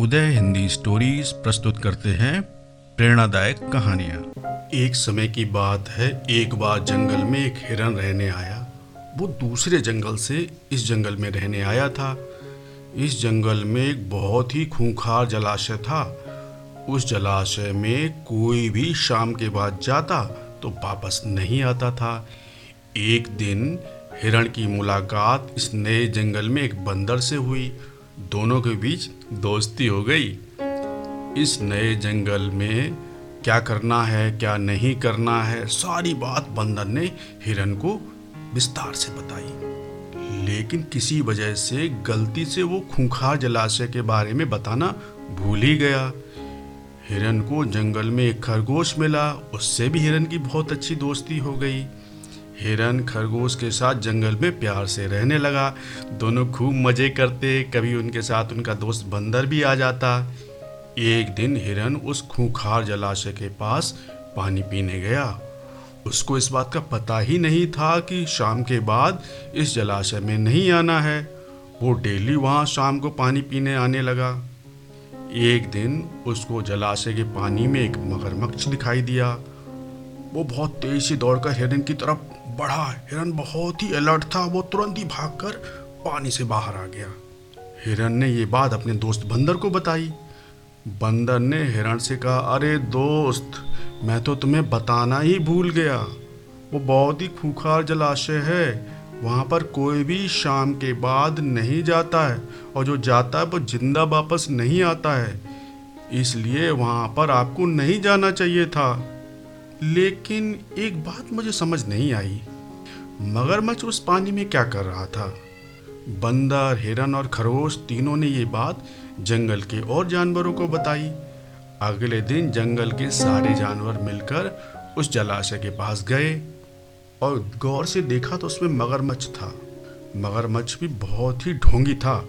उदय Hindi stories प्रस्तुत करते हैं प्रेरणादायक कहानियाँ। एक समय की बात है, एक बार जंगल में एक हिरन रहने आया। वो दूसरे जंगल से इस जंगल में रहने आया था। इस जंगल में एक बहुत ही खूंखार जलाशय था। उस जलाशय में कोई भी शाम के बाद जाता तो वापस नहीं आता था। एक दिन हिरण की मुलाकात इस नए जंगल में एक बंदर से हुई। दोनों के बीच दोस्ती हो गई। इस नए जंगल में क्या करना है, क्या नहीं करना है, सारी बात बंदर ने हिरन को विस्तार से बताई। लेकिन किसी वजह से, गलती से वो खूंखार जलाशय के बारे में बताना भूल ही गया। हिरन को जंगल में एक खरगोश मिला, उससे भी हिरन की बहुत अच्छी दोस्ती हो गई। हिरन खरगोश के साथ जंगल में प्यार से रहने लगा। दोनों खूब मज़े करते, कभी उनके साथ उनका दोस्त बंदर भी आ जाता। एक दिन हिरन उस खूंखार जलाशय के पास पानी पीने गया। उसको इस बात का पता ही नहीं था कि शाम के बाद इस जलाशय में नहीं आना है। वो डेली वहाँ शाम को पानी पीने आने लगा। एक दिन उसको जलाशय के पानी में एक मगरमच्छ दिखाई दिया। वो बहुत तेज से दौड़कर हिरन की तरफ़ बढ़ा। हिरन बहुत ही अलर्ट था। वो तुरंत ही भागकर पानी से बाहर आ गया। हिरन ने ये बात अपने दोस्त बंदर को बताई। बंदर ने हिरण से कहा, अरे दोस्त, मैं तो तुम्हें बताना ही भूल गया। वो बहुत ही खूंखार जलाशय है। वहाँ पर कोई भी शाम के बाद नहीं जाता है। और जो जाता है, वो ज़िंदा वापस नहीं आता है। इसलिए वहाँ पर आपको नहीं जाना चाहिए था। लेकिन एक बात मुझे समझ नहीं आई। मगरमच्छ उस पानी में क्या कर रहा था? बंदर, हिरन और खरगोश तीनों ने ये बात जंगल के और जानवरों को बताई। अगले दिन जंगल के सारे जानवर मिलकर उस जलाशय के पास गए और गौर से देखा तो उसमें मगरमच्छ था। मगरमच्छ भी बहुत ही ढोंगी था।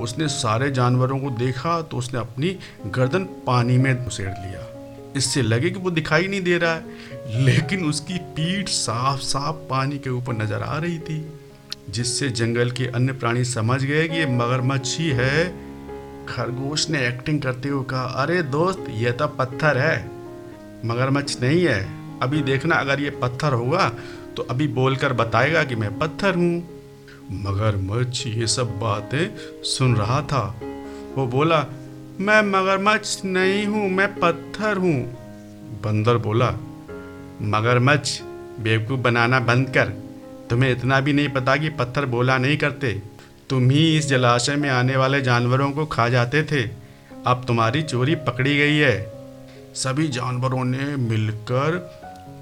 उसने सारे जानवरों को देखा तो उसने अपनी गर्दन पानी में उसेड़ लिया। इससे लगे कि वो दिखाई नहीं दे रहा है। लेकिन उसकी पीठ साफ़ साफ़ पानी के ऊपर नज़र आ रही थी, जिससे जंगल के अन्य प्राणी समझ गए कि ये मगरमच्छ ही। है खरगोश ने एक्टिंग करते हुए कहा, अरे दोस्त, ये तो पत्थर है। मगरमच्छ नहीं है। अभी देखना, अगर ये पत्थर होगा तो अभी बोलकर बताएगा कि मैं पत्थर हूँ। मगरमच्छ ये सब बातें सुन रहा था। वो बोला मैं मगरमच्छ नहीं हूँ, मैं पत्थर हूँ। बंदर बोला, मगरमच्छ, बेवकूफ़ बनाना बंद कर। तुम्हें इतना भी नहीं पता कि पत्थर बोला नहीं करते। तुम ही इस जलाशय में आने वाले जानवरों को खा जाते थे। अब तुम्हारी चोरी पकड़ी गई है। सभी जानवरों ने मिलकर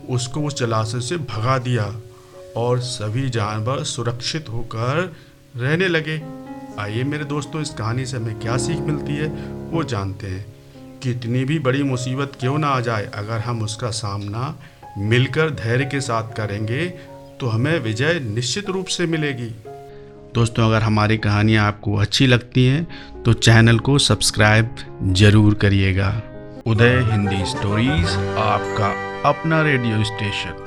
उसको उस जलाशय से भगा दिया और सभी जानवर सुरक्षित होकर रहने लगे। आइए मेरे दोस्तों, इस कहानी से हमें क्या सीख मिलती है? वो जानते हैं कितनी भी बड़ी मुसीबत क्यों ना आ जाए। अगर हम उसका सामना मिलकर धैर्य के साथ करेंगे तो हमें विजय निश्चित रूप से मिलेगी। दोस्तों, अगर हमारी कहानियाँ आपको अच्छी लगती हैं तो चैनल को सब्सक्राइब ज़रूर करिएगा। उदय हिंदी स्टोरीज, आपका अपना रेडियो स्टेशन।